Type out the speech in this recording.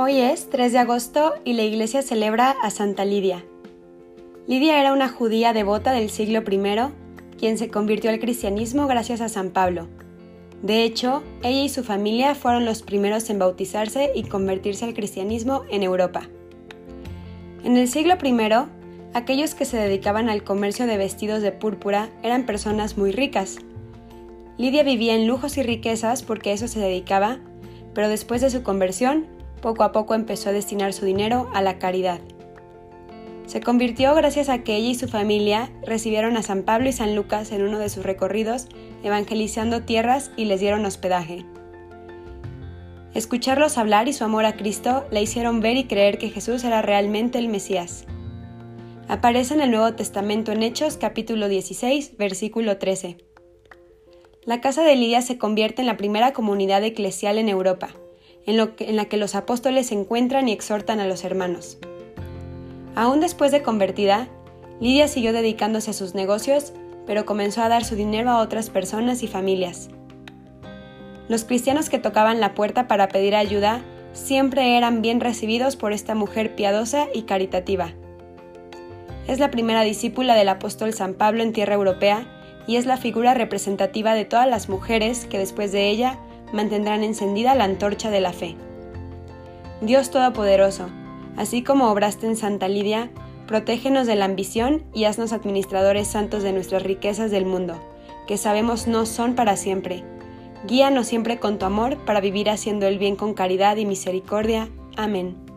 Hoy es 3 de agosto y la iglesia celebra a Santa Lidia. Lidia era una judía devota del siglo I, quien se convirtió al cristianismo gracias a San Pablo. De hecho, ella y su familia fueron los primeros en bautizarse y convertirse al cristianismo en Europa. En el siglo I, aquellos que se dedicaban al comercio de vestidos de púrpura eran personas muy ricas. Lidia vivía en lujos y riquezas porque eso se dedicaba, pero después de su conversión poco a poco empezó a destinar su dinero a la caridad. Se convirtió gracias a que ella y su familia recibieron a San Pablo y San Lucas en uno de sus recorridos, evangelizando tierras y les dieron hospedaje. Escucharlos hablar y su amor a Cristo le hicieron ver y creer que Jesús era realmente el Mesías. Aparece en el Nuevo Testamento en Hechos capítulo 16, versículo 13. La casa de Lidia se convierte en la primera comunidad eclesial en Europa en, la que los apóstoles se encuentran y exhortan a los hermanos. Aún después de convertida, Lidia siguió dedicándose a sus negocios, pero comenzó a dar su dinero a otras personas y familias. Los cristianos que tocaban la puerta para pedir ayuda siempre eran bien recibidos por esta mujer piadosa y caritativa. Es la primera discípula del apóstol San Pablo en tierra europea y es la figura representativa de todas las mujeres que después de ella mantendrán encendida la antorcha de la fe. Dios Todopoderoso, así como obraste en Santa Lidia, protégenos de la ambición y haznos administradores santos de nuestras riquezas del mundo, que sabemos no son para siempre. Guíanos siempre con tu amor para vivir haciendo el bien con caridad y misericordia. Amén.